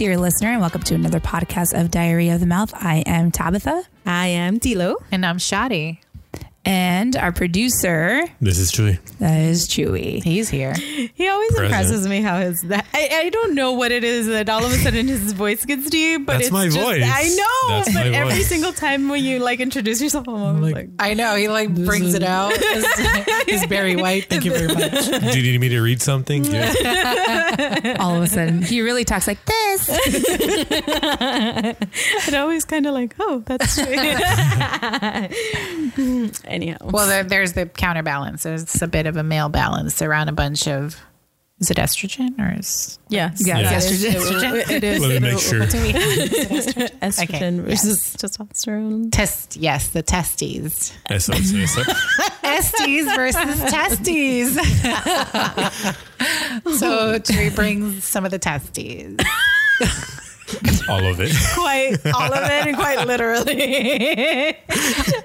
Hello, dear listener, and welcome to another podcast of Diary of the Mouth. I am Tabitha, I am Dilo. And I'm Shadi. And our producer This is Chewy. that is Chewy. He's here. He always Present. impresses me how his that I, I don't know what it is that all of a sudden his voice gets deep, but That's it's my just, voice. I know, That's but my every voice. single time when you like introduce yourself, I'm always like- like, I know. He like brings it out. He's Barry White. Thank you very much. Do you need me to read something? Yeah. All of a sudden, he really talks like this. it always kind of like, oh, that's true. Anyhow, Well, there, there's the counterbalance. There's a bit of a male balance around a bunch of. Is it estrogen or is yes, Yeah, Yes. estrogen. It, it is. Let me make sure. what do we have? Estrogen Okay, versus testosterone. Test. Yes, the testes. SO, SO. Estes versus testes. so Trey brings some of the testes. All of it. Quite all of it, and quite literally.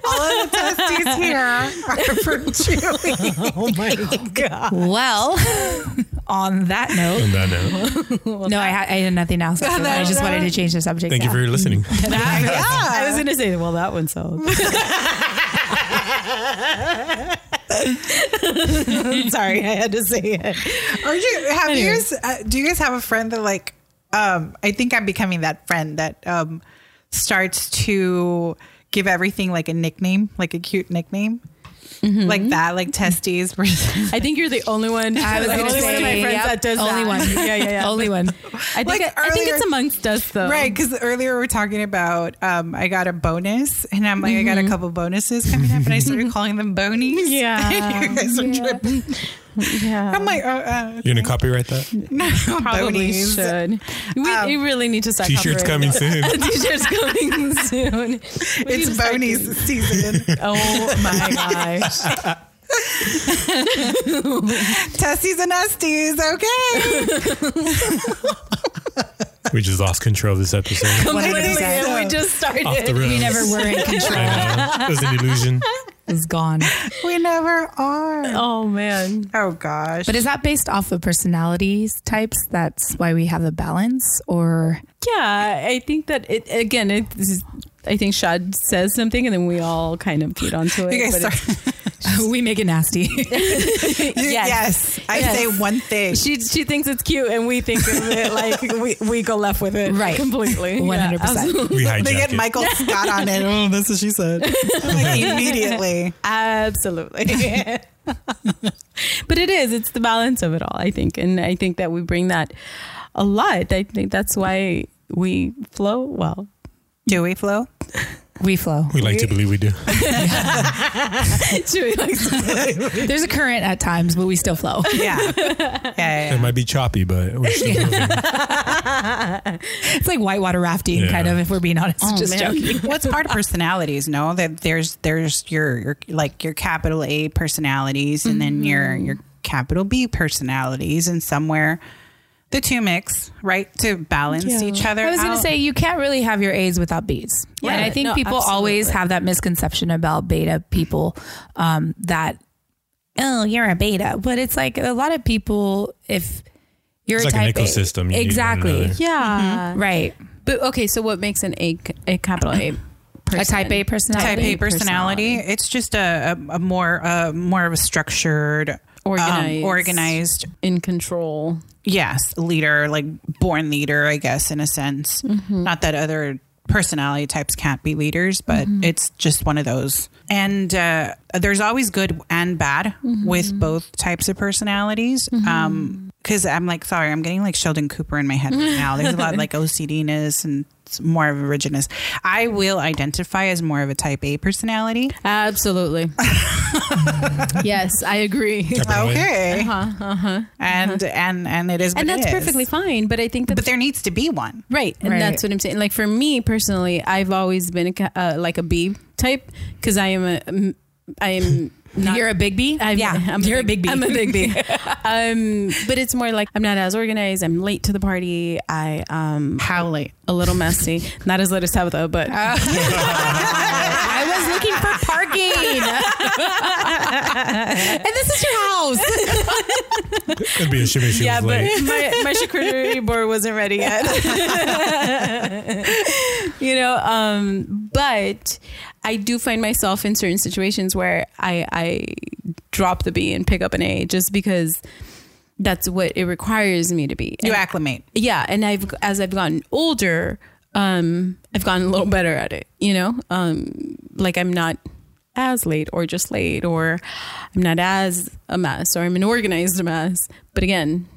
All of the testes here are for Chewy. oh my god. Well, on that note, On that note, no, I, had, I had nothing else. to say. I just wanted to change the subject. thank you for listening. I was gonna say, well, that one sounds. Sorry, I had to say it. Or you have you guys, uh, do you guys have a friend that like um I think I'm becoming that friend that um starts to give everything like a nickname, like a cute nickname. Like that, like testes I think you're the only one. I was the gonna only one of my say, friends yep, that does only that. one. Yeah, yeah, yeah. Only one. I think Like it- I think it's amongst us though. Right, because earlier we are talking about um, I got a bonus, and I'm like, I got a couple bonuses coming up, and I started calling them bonies. Yeah. you guys are tripping. Yeah. I'm like, uh, uh, You're gonna copyright that? no, Probably bonies. should. We, Um, we really need to start. T-shirts coming soon. T-shirts coming soon. We It's to bonies season. Oh my gosh. Testes and Estes, okay. We just lost control of this episode. Literally, 100%. we just started. Off the rails. We never were in control. I know. It was an illusion. It's gone. we never are. Oh man. Oh gosh. But is that based off of personalities types? That's why we have the balance, or Yeah, I think that it again. It this is, I think Shad says something, and then we all kind of feed onto it. you guys but sorry. we make it nasty. yes. I Yes. say one thing. She she thinks it's cute, and we think of it like we, we go left with it, Right. Completely, hundred percent. We hijacked They get it. Michael Scott on it. Oh, that's what she said. like immediately. Absolutely. but it is. It's the balance of it all, I think. And I think that we bring that a lot. I think that's why we flow well. Do we flow? We flow. We like to believe we do. Chewy likes to There's a current at times, but we still flow. Yeah. Yeah. yeah, It might be choppy, but we're still moving. It's like whitewater rafting, Yeah. kind of. If we're being honest, oh, just man. joking. What's part of personalities? No, that there's there's your, your like your capital A personalities and then mm-hmm. your your capital B personalities, and somewhere the two mix right to balance Yeah. each other. I was going to say you can't really have your A's without B's. Yeah, and I think no, people always have that misconception about beta people um, that oh you're a beta, but it's like a lot of people if you're It's a like an type A- ecosystem. You need one exactly another. Yeah. right But okay, so what makes an A, a capital A? Person? a type A personality. type A personality. It's just a, a, a more uh, more of a structured, um, Organized. organized. in control. Yes, leader, like born leader, I guess, in a sense. Not that other personality types can't be leaders, but it's just one of those. And uh, there's always good and bad with both types of personalities. Um, because I'm like, sorry, I'm getting like Sheldon Cooper in my head right now. There's a lot of like OCDness and more of a rigidness. I will identify as more of a type A personality. Absolutely. yes, I agree. Capital Okay, Uh-huh, uh-huh. and and and it is, And that's is. perfectly fine. But I think that But there needs to be one. Right, and Right. that's what I'm saying. Like for me personally, I've always been a, uh, like a B type because I am a, I am not. you're a big B. I'm, yeah, I'm you're a big B. I'm a big B. um, but it's more like I'm not as organized. I'm late to the party. I um How late? a little messy. Not as late as Tabitha, but I was looking for parking. and this is your house. It'd be a shimmy she yeah, was but late. my, my charcuterie board wasn't ready yet. you know, um, but I do find myself in certain situations where I, I drop the B and pick up an A just because that's what it requires me to be. You And- acclimate. yeah, and I've as I've gotten older, um, I've gotten a little better at it. You know, um, like I'm not as late or just late, or I'm not as a mess, or I'm an organized mess. But again,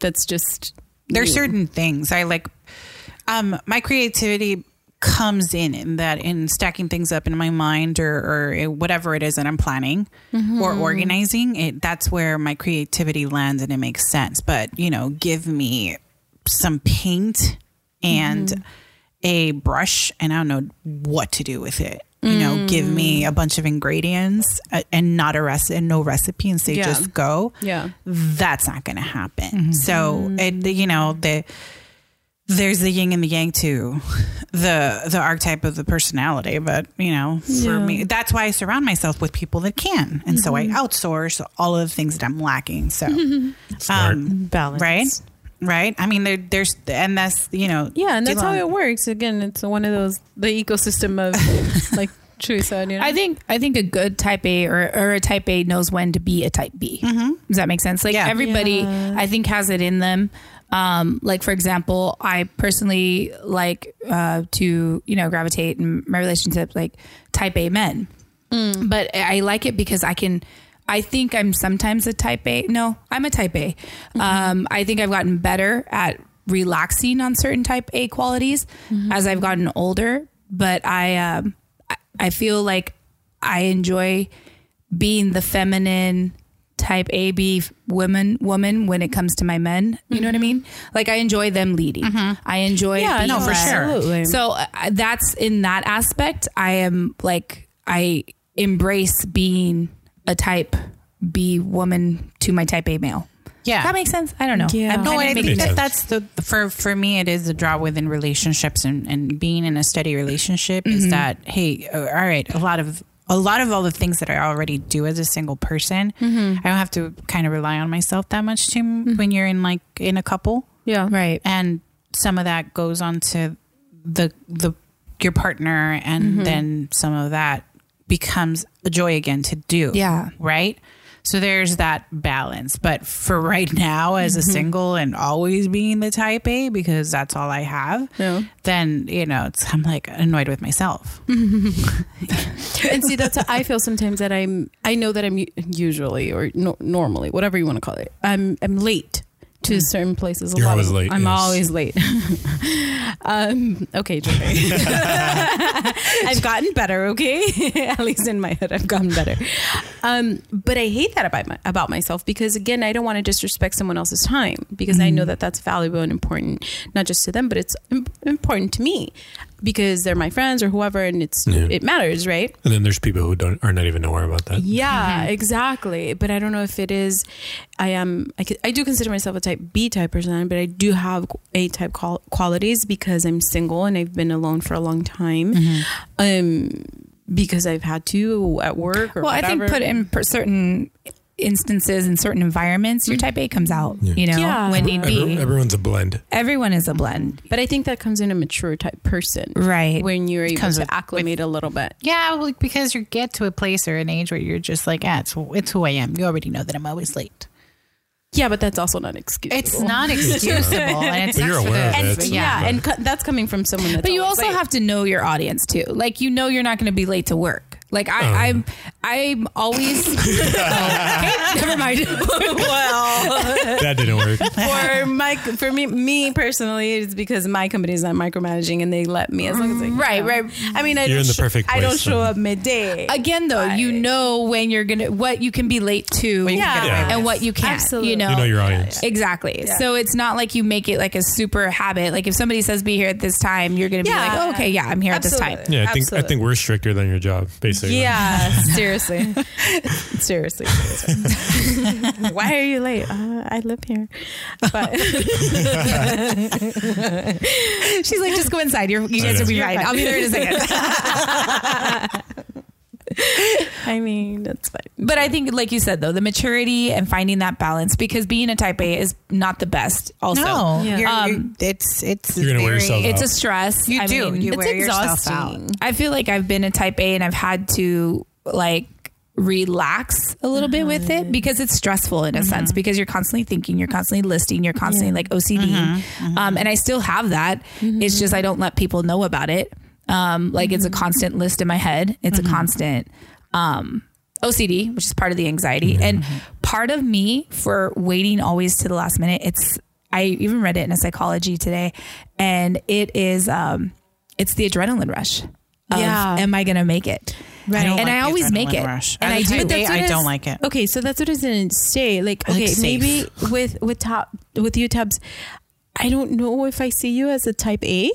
that's just There's certain things I like. Um, my creativity comes in in that in stacking things up in my mind or, or eh, whatever it is that I'm planning or mm-hmm. organizing. It that's where my creativity lands and it makes sense. But you know, give me some paint and mm-hmm. a brush, and I don't know what to do with it. You know, give me mm. a bunch of ingredients uh, and not a recipe and no recipe, and say Yeah. just go Yeah. that's not going to happen. Mm-hmm. So, it, you know, the there's the yin and the yang to the the archetype of the personality, but you know, for Yeah. me, that's why I surround myself with people that can, and so I outsource all of the things that I'm lacking. So, Smart. um, balance, right, right. I mean, there, there's and that's you know, Yeah, and that's how it works. Again, it's one of those the ecosystem of like True said. You know, I think I think a good type A or, or a type A knows when to be a type B. Does that make sense? Like Yeah. everybody, Yeah. I think has it in them. Um, like for example, I personally like uh, to you know gravitate in my relationship like type A men, but I like it because I can. I think I'm sometimes a type A. No, I'm a type A. Um, I think I've gotten better at relaxing on certain type A qualities as I've gotten older. But I, um, I- I feel like I enjoy being the feminine type A B woman woman when it comes to my men. You know what I mean? Like I enjoy them leading. I enjoy Yeah, no, for sure. Absolutely. So uh, that's in that aspect. I am like I embrace being a type B woman to my type A male. yeah, That makes sense. I don't know. Yeah. I'm No, I think that that's the for for me. It is the draw within relationships and and being in a steady relationship is that hey, uh, all right, a lot of a lot of all the things that I already do as a single person, mm-hmm. I don't have to kind of rely on myself that much too mm-hmm. when you're in like in a couple, yeah, right. and some of that goes on to the the your partner, and mm-hmm. then some of that becomes a joy again to do Yeah. right? So there's that balance. But for right now, as a mm-hmm. single and always being the type A, because that's all I have, Yeah. then, you know, it's, I'm like annoyed with myself. and see that's how I feel sometimes that I'm I know that I'm usually or no, normally whatever you want to call it I'm I'm late to certain places. A You're always late, I'm yes. always late. um, okay, Joey. I've gotten better. Okay, at least in my head, I've gotten better. Um, but I hate that about my, about myself because again, I don't want to disrespect someone else's time because I Mm-hmm. know that that's valuable and important, not just to them, but it's im- important to me because they're my friends or whoever, and it's Yeah. it matters, right? And then there's people who don't are not even aware about that. Yeah, exactly. But I don't know if it is. I am. I, I do consider myself a type B type person, but I do have A type qual- qualities because I'm single and I've been alone for a long time. Um, because I've had to at work or Well, I think put in per certain instances in certain environments, your type A comes out. Yeah. You know, Yeah. when need Every- be. everyone's a blend. Everyone is a blend, But I think that comes in a mature type person, right? when you're able comes to with- acclimate a little bit. Yeah, well, because you get to a place or an age where you're just like, yeah, it's, it's who I am. You already know that I'm always late. Yeah, but that's also not excusable. It's not excusable. and it's But you're aware of it. And, yeah, and co- that's coming from someone that's But you also late. have to know your audience too. Like you know you're not going to be late to work. Like I, oh. I'm, I'm always. Oh, okay, never mind. well. That didn't work. for my for me me personally it's because my company is not micromanaging and they let me as long as I can. Right, right. I mean I You're don't in the sho- perfect I don't place, show up midday. Again, though, you know when you're gonna what you can be late to, What you can and what you can't. Absolutely. You know, You know your audience. Exactly. So it's not like you make it like a super habit. Like if somebody says be here at this time, you're going to be Yeah. like, oh, okay, yeah, I'm here at this time. Yeah, I think I think we're stricter than your job, basically. Yeah, seriously. seriously. seriously. Why are you late? Uh, I live here. But She's like, just go inside. You're, you guys will be You're fine. fine. I'll be there in a second. I mean, that's fine. But I think, like you said, though, the maturity and finding that balance because being a type A is not the best. Also, No, Yeah. you're, Um, you're- it's it's You're gonna wear very- yourself out. it's a stress. You I do. mean, you It's wear yourself out. exhausting. I feel like I've been a type A and I've had to like relax a little bit with it mm-hmm. because it's stressful in a mm-hmm. sense because you're constantly thinking, you're constantly listing, you're constantly like OCD. Mm-hmm. Um, and I still have that. It's just I don't let people know about it. Um, like it's a constant list in my head. It's a constant um, OCD, which is part of the anxiety. And part of me for waiting always to the last minute, it's I even read it in a psychology today, and it is um, it's the adrenaline rush. Of, Yeah. am I gonna make it? I and like I always make it. rush. And As I a do. type But that's what I is- don't like it. Okay, so that's what I didn't say. Like, I like okay, maybe with with top with you tabs, I don't know if I see you as a type A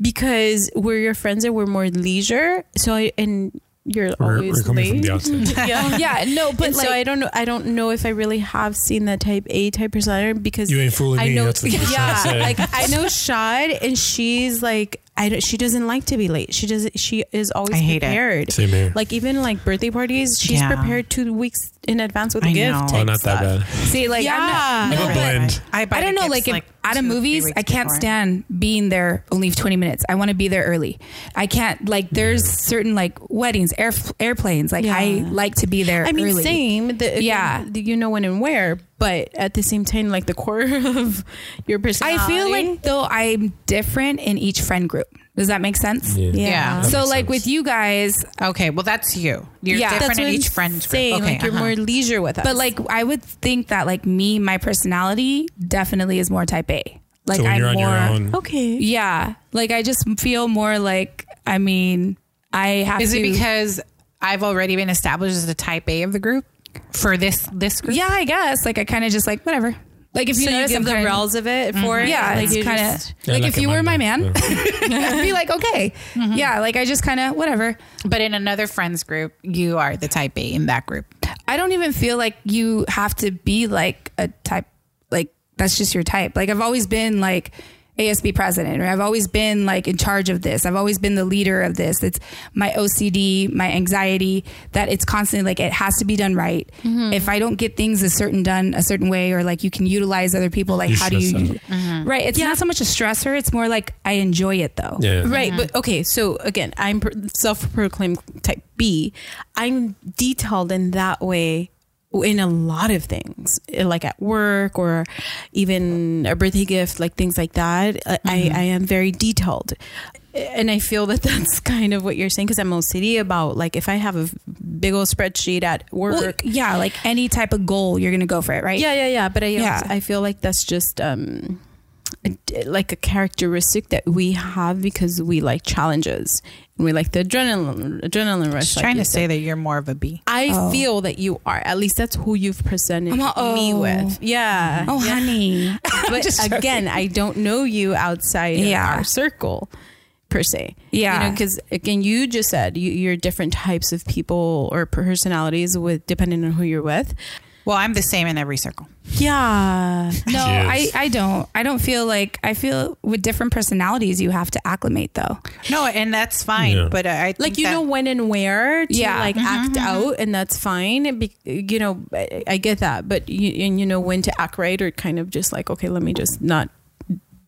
because we're your friends and we're more leisure. So I and you're We're, always we're coming late. from the outside. yeah. yeah, no, but like so I don't know. I don't know if I really have seen that type A type personality because You ain't fooling I me. know. That's what you're trying to yeah, like I know Shad, and she's like, I don't, she doesn't like to be late. She does. She is always I hate it. prepared. Same here. Like even like birthday parties, she's Yeah. prepared two weeks in advance with a I gift. know. oh, not that stuff. bad. see, like Yeah. I'm not, I'm no, a but blend. buy I don't know, gifts, like if at a movies, I can't before. stand being there only 20 minutes. I want to be there early. I can't like there's certain like weddings, air, airplanes. Like I like to be there I mean, early. same. The, Yeah. the- you know when and where, but at the same time, like the core of your personality. I feel like though I'm different in each friend group. Does that make sense? Yeah. Yeah. That So like sense. with you guys, Okay, well that's you. You're Yeah. different in each I'm saying. group. Okay, like you're uh-huh. more leisure with us. but like I would think that like me, my personality definitely is more type A. Like so when I'm you're on more your own, okay. Yeah. Like I just feel more like I mean, I have to Is to it because I've already been established as the type A of the group for this this group? Yeah, I guess. Like I kind of just like whatever. Like if you so you notice give I'm the kinda- rails of it mm-hmm. for it. Yeah, like it's you kind just- of Yeah, like like if a you were my man, man, I'd be like okay, mm-hmm. yeah. Like I just kind of whatever. But in another friends group, you are the type A in that group. I don't even feel like you have to be like a type like that's just your type. Like I've always been like ASB president or I've always been like in charge of this. I've always been the leader of this. It's my OCD, my anxiety that it's constantly like it has to be done right. Mm-hmm. If I don't get things a certain done a certain way or like you can utilize other people like You how do you stress mm-hmm. Right, it's not so much a stressor, it's more like I enjoy it though. yeah. Right, mm-hmm. but okay. So again, I'm self-proclaimed type B. I'm detailed in that way in a lot of things, eh, like at work or even a birthday gift, like things like that. I, I, mm-hmm. I am very detailed. Eh, and I feel that that's kind of what you're saying because I'm OCD about like if I have a big old spreadsheet at work. Well, yeah, like any type of goal, you're gonna go for it, right? Yeah, yeah, yeah. But I, Yeah. I feel like that's just um, like a characteristic that we have because we like challenges and we like the adrenaline, adrenaline rush. Just like trying you to say that you're more of a B. I Oh. feel that you are. At least that's who you've presented I'm a- me oh. with. Yeah. Oh, Yeah. honey. But again, I don't know you outside Yeah. of our circle per se. Yeah. You know, because again, you just said you, you're different types of people or personalities with depending on who you're with. Well, I'm the same in every circle. Yeah. No, I. I don't. I don't feel like I feel with different personalities you have to acclimate though. No, and that's fine. Yeah. But I, I think like you that- know when and where to Yeah. like mm-hmm, act mm-hmm. out and that's fine Be, you know I, I get that but you and you know when to act right or kind of just like okay let me just not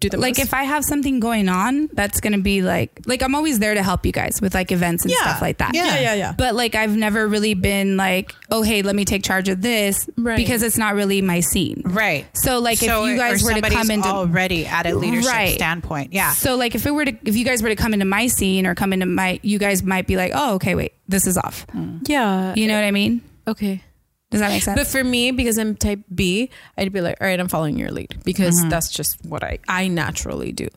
do the Like most. if I have something going on, that's gonna be like like I'm always there to help you guys with like events and Yeah. stuff like that. Yeah. yeah yeah yeah But like I've never really been like, oh hey, let me take charge of this Right. because it's not really my scene. right. So like So, if you guys were to somebody's come into already at a leadership Right. standpoint, yeah. So like if it were to if you guys were to come into my scene or come into my you guys might be like, oh okay, wait, this is off. Mm. yeah You know what I mean? okay Does that make sense? but for me because i'm type b i'd be like all right i'm following your lead because Mm-hmm. that's just what i i naturally do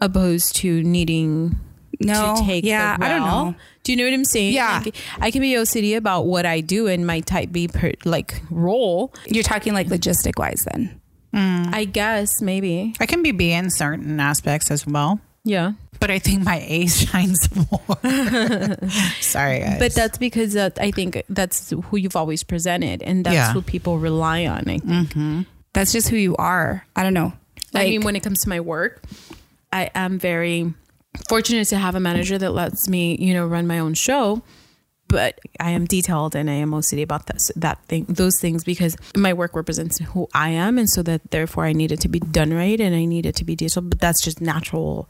opposed to needing no, to take yeah, the I don't well. know. Do you know what I'm saying? Yeah. Like, I can be OCD about what I do in my type B per, like role. You're talking like logistic wise then. I guess maybe. I can be B in certain aspects as well. Yeah. But I think my A shines more. Sorry, guys. But that's because that I think that's who you've always presented, and that's Yeah. who people rely on. I think. Mm-hmm. That's just who you are. I don't know. I mean, when it comes to my work, I am very fortunate to have a manager that lets me, you know, run my own show. but I am detailed and I am OCD about that that thing those things because my work represents who I am and so that therefore I need it to be done right and I need it to be detailed but that's just natural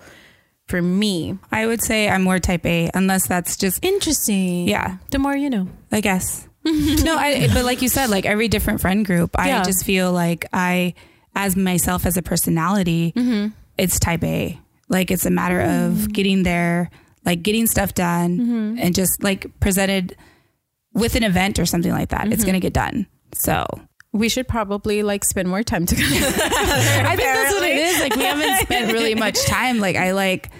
for me. I would say I'm more type A, unless that's just Interesting. Yeah. The more you know. I guess. no, I, but like you said, like every different friend group, Yeah. I just feel like I, as myself as a personality, mm-hmm. it's type A. Like it's a matter of mm. getting there, like getting stuff done, mm-hmm. and just like presented with an event or something like that. It's mm-hmm. gonna get done. So We should probably like spend more time together. I think that's what it is. Like we haven't spent really much time. Like I like.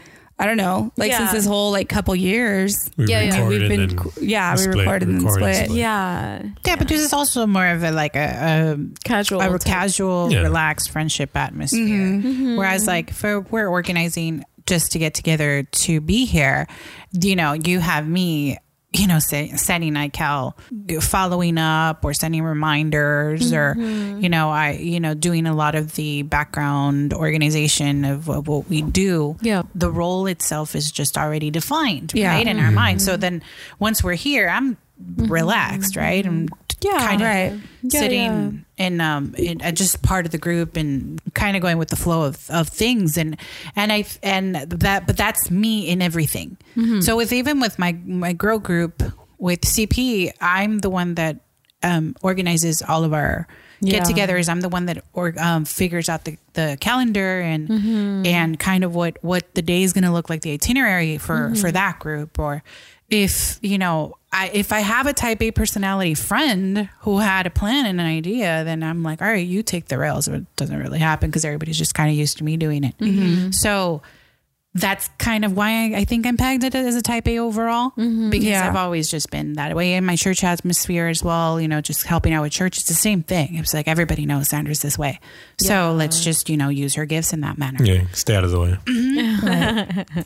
I don't know. Like Yeah. since this whole like couple years, We Yeah, yeah. we've been yeah, we split, recorded and then record split. split. yeah. Yeah, but this is also more of a like a, Casual. a, a type. casual, Yeah. relaxed friendship atmosphere. Mm-hmm. Whereas, like, for we're organizing just to get together to be here, you know, you have me. You know, say, sending iCal, following up, or sending reminders, or mm-hmm. you know, I you know doing a lot of the background organization of, of what we do. Yeah. the role itself is just already defined, Yeah. right, in our mind. Mm-hmm. So then, once we're here, I'm mm-hmm. relaxed, right, and Yeah. kind of Right. Yeah, sitting in um in, uh, just part of the group and kind of going with the flow of, of things and and I and that but that's me in everything. So with even with my my girl group with CP, I'm the one that um organizes all of our Yeah. get-togethers. I'm the one that or um, figures out the, the calendar and and kind of what what the day is going to look like, the itinerary for for that group or if you know I, if I have a type A personality friend who had a plan and an idea, then I'm like, all right, you take the rails. It doesn't really happen because everybody's just kind of used to me doing it. Mm-hmm. So that's kind of why I, I think I'm pegged at it as a type A overall because Yeah. I've always just been that way in my church atmosphere as well. You know, just helping out with church. It's the same thing. It's like everybody knows Sandra's this way. So let's just, you know, use her gifts in that manner. Yeah, stay out of the way.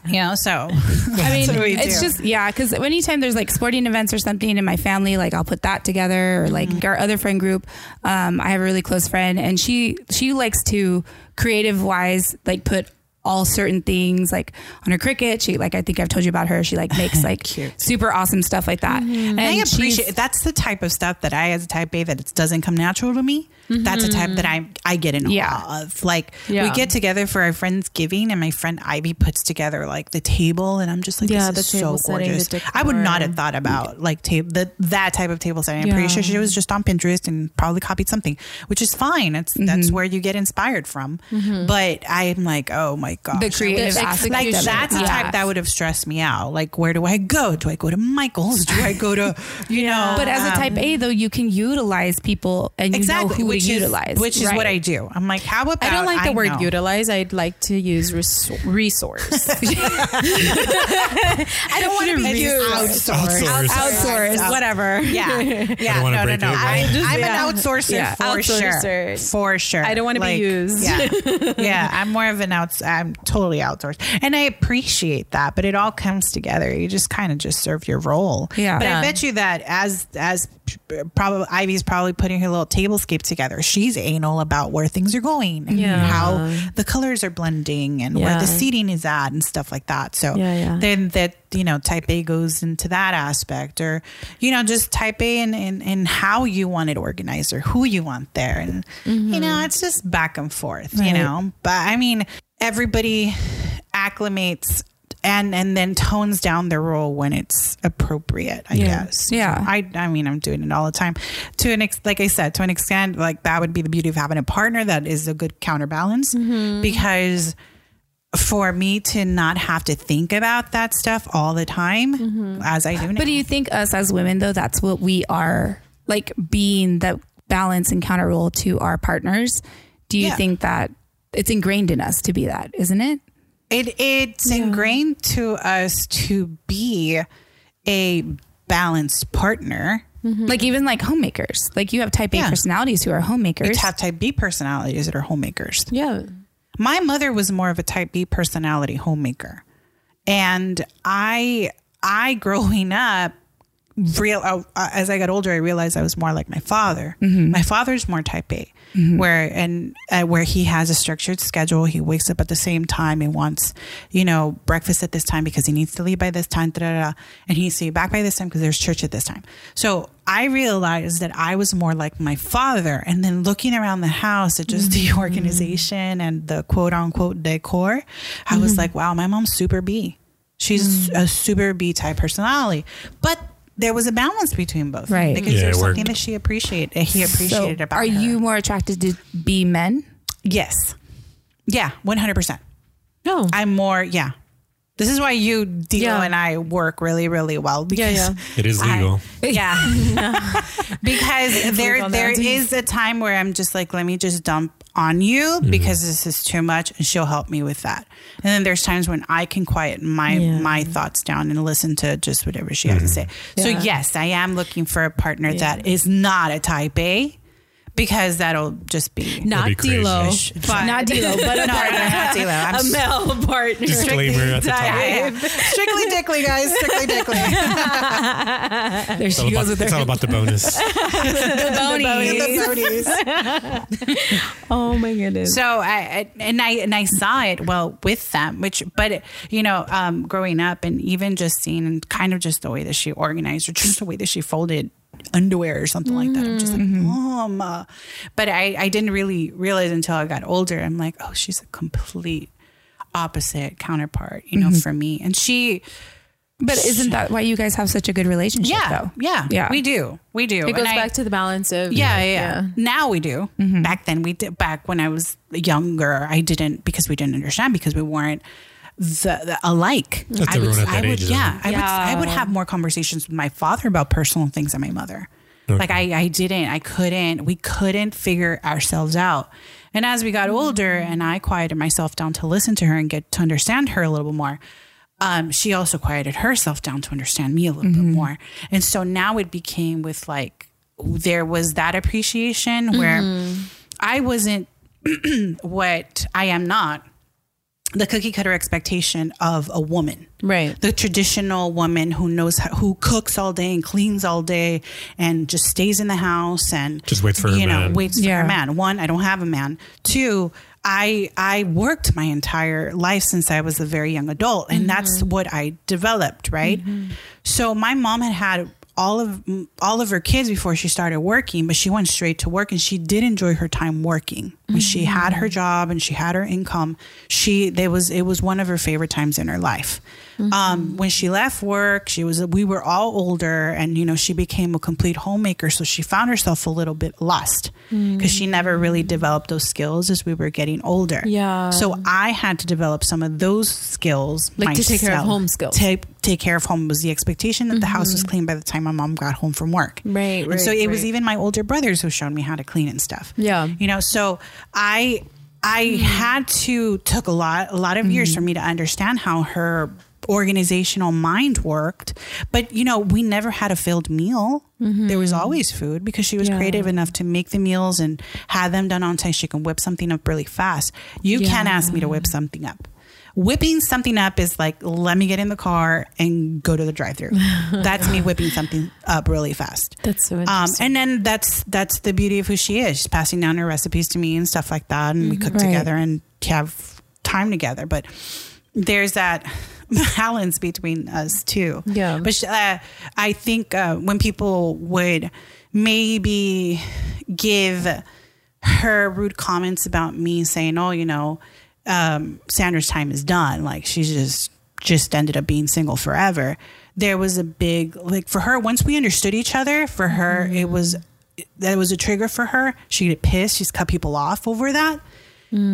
You know, so I mean, it's just yeah. Because anytime there's like sporting events or something in my family, like I'll put that together. Or like Mm-hmm. our other friend group, um, I have a really close friend, and she she likes to creative wise like put all certain things like on her Cricut. She like I think I've told you about her. She like makes like super awesome stuff like that. Mm-hmm. And I appreciate that's the type of stuff that I, as a type A, that it doesn't come natural to me. That's a type that mm-hmm. I I get in Yeah. awe of. Like Yeah. we get together for our friends' giving, and my friend Ivy puts together like the table, and I'm just like, Yeah, this is so gorgeous. I would not have thought about like table the, that type of table setting. I'm pretty sure she was just on Pinterest and probably copied something, which is fine. It's that's mm-hmm. where you get inspired from. Mm-hmm. But I'm like, oh my god, The creative aspect like that's the Yeah. type that would have stressed me out. Like, where do I go? Do I go to Michael's? Do I go to you know? But as a um, type A, um, though, you can utilize people and you know who which to is, utilize. which is Right. what I do. I'm like, how about I don't like the word know. utilize. I'd like to use res- resource. I don't want to be used. Outsource. outsource. Whatever. Yeah, yeah, wanna no, no, no. I, but- I'm yeah. an outsourcer Yeah, for sure, for sure. I don't wanna be used. Yeah, yeah. I'm more of an outs. I'm totally outsourced, and I appreciate that. But it all comes together. You just kind of just serve your role. Yeah. But Yeah. I bet you that as as probably Ivy's probably putting her little tablescape together. She's anal about where things are going and Yeah. how the colors are blending and where the seating is at and stuff like that. So Yeah, yeah. then that you know type A goes into that aspect, or you know just type A and and, and how you want it organized or who you want there, and you know mm-hmm. it's just back and forth. You know, but I mean everybody acclimates. And, and then tones down their role when it's appropriate, I Yeah. guess. Yeah. I I mean I'm doing it all the time. To an ex- like I said, to an extent, like that would be the beauty of having a partner that is a good counterbalance Mm-hmm. because for me to not have to think about that stuff all the time as I do now. Mm-hmm. But do you think us as women though that's what we are like being the balance and counter role to our partners? Do you Yeah. think that it's ingrained in us to be that, isn't it? It it's ingrained to us to be a balanced partner. Mm-hmm. Like even like homemakers. Like you have type A Yeah. personalities who are homemakers. We have type B personalities that are homemakers. Yeah. my mother was more of a type B personality homemaker. And I I growing up real uh, uh, as I got older, I realized I was more like my father. Mm-hmm. My father's more type A, where and uh, where he has a structured schedule. He wakes up at the same time He wants, you know, breakfast at this time because he needs to leave by this time, da, da, da, and he needs to be back by this time because there's church at this time. So I realized that I was more like my father, and then looking around the house at just the organization and the quote unquote decor, I was like, wow, my mom's super B. She's a super B type personality, but there was a balance between both, Right. Because Yeah, there's something that she appreciated. He appreciated so about. are her. you more attracted to be men? Yes. Yeah, one hundred percent. No. I'm more. Yeah. This is why you, Dio, Yeah. and I work really, really well. Because yeah. It is I- legal. yeah. because there on there a time where I'm just like, let me just dump on you mm-hmm. because this is too much and she'll help me with that. And then there's times when I can quiet my Yeah. my thoughts down and listen to just whatever she has to mm-hmm. say. So yes, I am looking for a partner that is not a type A because that'll just be not That'd be. D-Lo, but Not D'Lo, but a no, partner. not D'Lo. I'm a s- male partner. Disclaimer at the top. yeah, yeah. Strictly dickly, guys. Strictly dickly. There It's all, about, goes with it's all about the bonus. Oh my goodness. So I, I and I and I saw it well with them, which but you know, um, growing up and even just seeing kind of just the way that she organized or just the way that she folded underwear or something like that. I'm just like, mom. uh," But I, I didn't really realize until I got older. I'm like, oh, she's a complete opposite counterpart, you know, for me. And she But isn't that why you guys have such a good relationship yeah, though? yeah, Yeah. we do. We do. it goes And I- back to the balance of yeah, yeah, yeah. Now we do. Mm-hmm. Back then we did. Back when I was younger, I didn't because we didn't understand because we weren't the, the alike. That's I would, everyone at that I would, age, isn't yeah, I would, I would have more conversations with my father about personal things than my mother. Okay. Like I, I didn't, I couldn't, we couldn't figure ourselves out. And as we got older, and I quieted myself down to listen to her and get to understand her a little bit more. Um, she also quieted herself down to understand me a little bit more. And so now it became with like there was that appreciation where I wasn't what I am not the cookie cutter expectation of a woman. Right. the traditional woman who knows how, who cooks all day and cleans all day and just stays in the house and Just waits for her you know man. waits for Yeah. her man. One i don't have a man. Two i i worked my entire life since i was a very young adult and that's mm-hmm. what i developed right? Mm-hmm. So my mom had had all of all of her kids before she started working but she went straight to work and she did enjoy her time working when she had her mm-hmm. job and she had her income she there was it was one of her favorite times in her life. Mm-hmm. Um, when she left work she was we were all older and you know she became a complete homemaker. So she found herself a little bit lost because she never mm. really developed those skills as we were getting older. Yeah. so i had to develop some of those skills Like to take care of home skills. take, take care of home was the expectation that the house was mm-hmm. clean by the time my mom got home from work. Right, and right, so it was even my older brothers who showed me how to clean and stuff. Yeah. you know so i i hmm. had to took a lot a lot of years for hmm. me to understand how her organizational mind worked but you know we never had a failed meal. Mm-hmm. There was always food because she was Yeah. creative enough to make the meals and have them done on time she can whip something up really fast. You can't ask me to whip something up whipping something up is like let me get in the car and go to the drive-through that's me whipping something up really fast That's so um, and then that's that's the beauty of who she is. She's passing down her recipes to me and stuff like that, and we cook Right. together and have time together. But there's that balance between us too. Yeah. But uh, I think uh, when people would maybe give her rude comments about me, saying, "Oh, you know, um, Sandra's time is done," like she's just just ended up being single forever. There was a big like for her once we understood each other. For her, it was that was a trigger for her. She get pissed. She's cut people off over that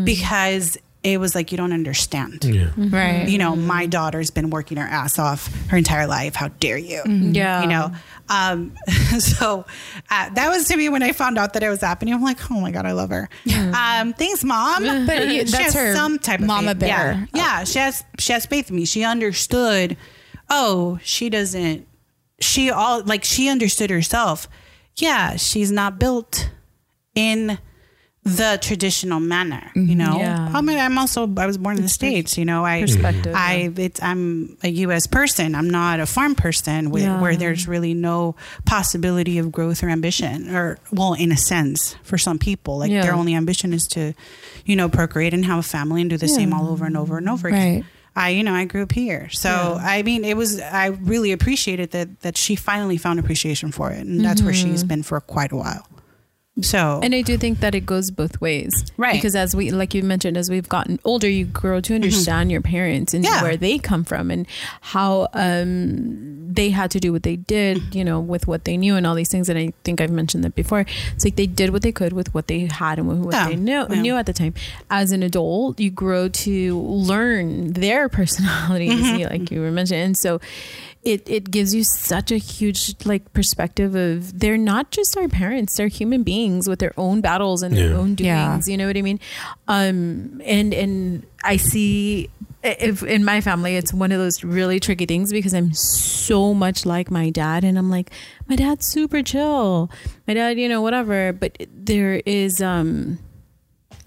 because it was like you don't understand. Yeah. Right. You know, my daughter's been working her ass off her entire life. How dare you? yeah. You know, um, so uh, that was to me when I found out that it was happening. I'm like, oh my god, I love her. Um, thanks, mom. But you- She that's has her some type of mama faith. bear. Yeah, yeah. She has she has faith in me. She understood. Oh, she doesn't. She all like she understood herself. Yeah, she's not built in the traditional manner. You mm-hmm. know, Yeah. I mean, I'm also I was born in the states. You know, I Perspective, I it's I'm a U.S. person. I'm not a farm person with, Yeah. where there's really no possibility of growth or ambition. Or well, in a sense, for some people, like Yeah. their only ambition is to, you know, procreate and have a family and do the same all over and over and over again. Right. I, you know, I grew up here. So, I mean, it was, I really appreciated that, that she finally found appreciation for it. And that's where she's mm-hmm. been for quite a while. So, And I do think that it goes both ways. Right. Because as we, like you mentioned, as we've gotten older, you grow to understand your parents and Mm-hmm. Yeah. where they come from and how um, they had to do what they did, you know, with what they knew and all these things. And I think I've mentioned that before. It's like they did what they could with what they had and with what Yeah. they knew, Yeah. knew at the time. As an adult, you grow to learn their personalities, Mm-hmm. like you were mentioning. And so, it, it gives you such a huge like perspective of they're not just our parents they're human beings with their own battles and their own doings Yeah. you know what i mean? Um and and i see if in my family it's one of those really tricky things because i'm so much like my dad and i'm like my dad's super chill. My dad you know whatever. But there is um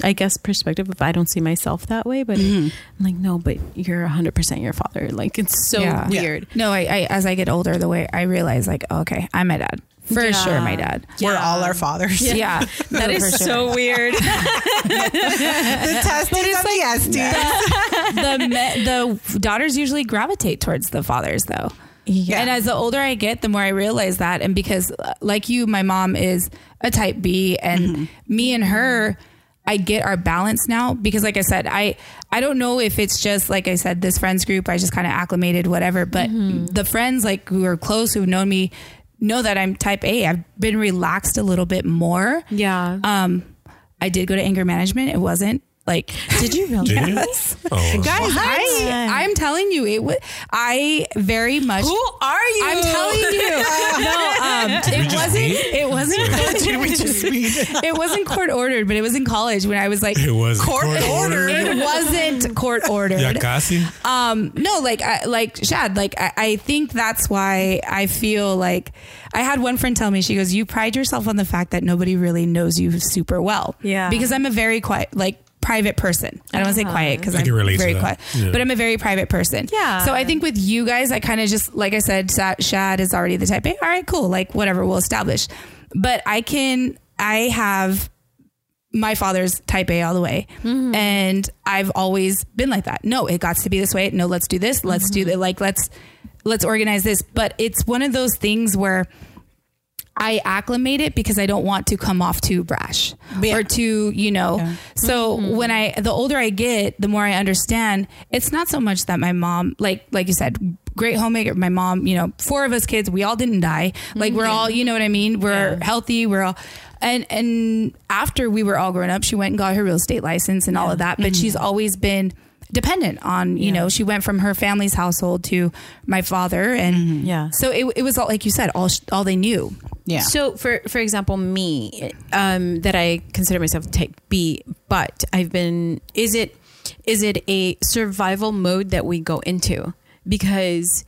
I guess perspective if I don't see myself that way, but I'm like, no, but you're 100% your father. Like, it's so Yeah. Yeah. weird. No, I, I as I get older, the way I realize, like, okay, I'm my dad for Yeah. sure. My dad. we're all our fathers. Yeah, That No, is for sure. so weird. the testes and the estes. the me- the daughters usually gravitate towards the fathers though. Yeah. And as the older I get, the more I realize that. And because, uh, like you, my mom is a type B, and me and her, I get our balance now. Because, like I said, I I don't know if it's just like I said, this friends group. I just kind of acclimated, whatever. But the friends like who are close, who've known me, know that I'm type A. I've been relaxed a little bit more. yeah. Um, I did go to anger management. It wasn't like Did you really? Did you? Oh, guys I, i'm telling you it was i very much Who are you? i'm telling you no um we it wasn't it wasn't Did we just meet? it wasn't court ordered but it was in college when i was like it was Court ordered. it wasn't court ordered Yeah, casi. um no like I, like shad like I, I think that's why i feel like i had one friend tell me she goes you pride yourself on the fact that nobody really knows you super well Yeah. because i'm a very quiet like private person i don't want to say quiet uh-huh. because I i'm can relate to very quiet Yeah. but i'm a very private person Yeah. so i think with you guys i kind of just like i said shad is already the type a all right cool like whatever we'll establish but i can i have my father's type A all the way. Mm-hmm. And I've always been like that. No, it got to be this way. No, let's do this. Let's do mm-hmm. that. Like, let's, let's organize this. But it's one of those things where I acclimate it because I don't want to come off too brash Yeah. or too, you know. Yeah. So mm-hmm. when I, the older I get, the more I understand. It's not so much that my mom, like, like you said, great homemaker. My mom, you know, four of us kids, we all didn't die. Like we're mm-hmm. all, you know what I mean. We're healthy. We're all, and and after we were all grown up, she went and got her real estate license and all of that. But mm-hmm. she's always been dependent on, you know, she went from her family's household to my father, and Yeah. so it, it was all like you said, all all they knew. Yeah. So for for example, me, um, that I consider myself type B, but I've been is it is it a survival mode that we go into because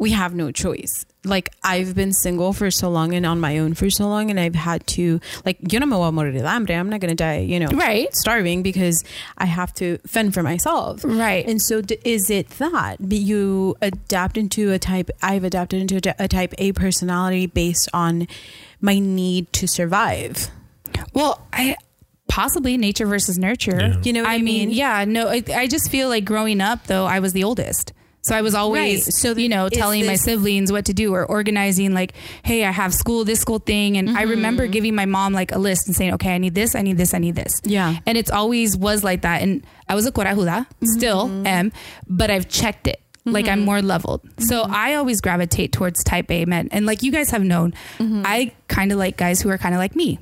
we have no choice. Like I've been single for so long and on my own for so long, and I've had to like yo no me voy a morir de hambre. I'm not gonna die, you know, Right. starving because I have to fend for myself, Right. And so, d- is it that but you adapt into a type? I've adapted into a type A personality based on my need to survive. Well, I possibly nature versus nurture. Yeah. You know what I mean? Yeah, no, I, I just feel like growing up though, I was the oldest. So I was always, Right. So you know, telling my siblings what to do or organizing like, hey, I have school, this school thing. And I remember Mm-hmm. giving my mom like a list and saying, okay, I need this, I need this, I need this. Yeah. And it's always was like that. And I was a corajuda, still Mm-hmm. am, but I've checked it. Like I'm more leveled. So Mm-hmm. I always gravitate towards type A men. And like you guys have known, Mm-hmm. I kind of like guys who are kind of like me.